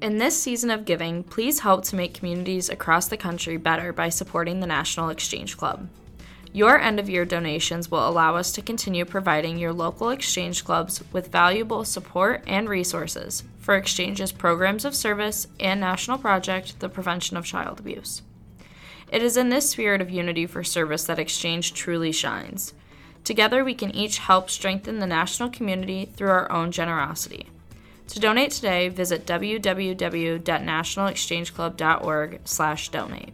In this season of giving, please help to make communities across the country better by supporting the National Exchange Club. Your end of year donations will allow us to continue providing your local exchange clubs with valuable support and resources for Exchange's programs of service and national project, the prevention of child abuse. It is in this spirit of unity for service that Exchange truly shines. Together, we can each help strengthen the national community through our own generosity. To donate today, visit www.nationalexchangeclub.org/donate.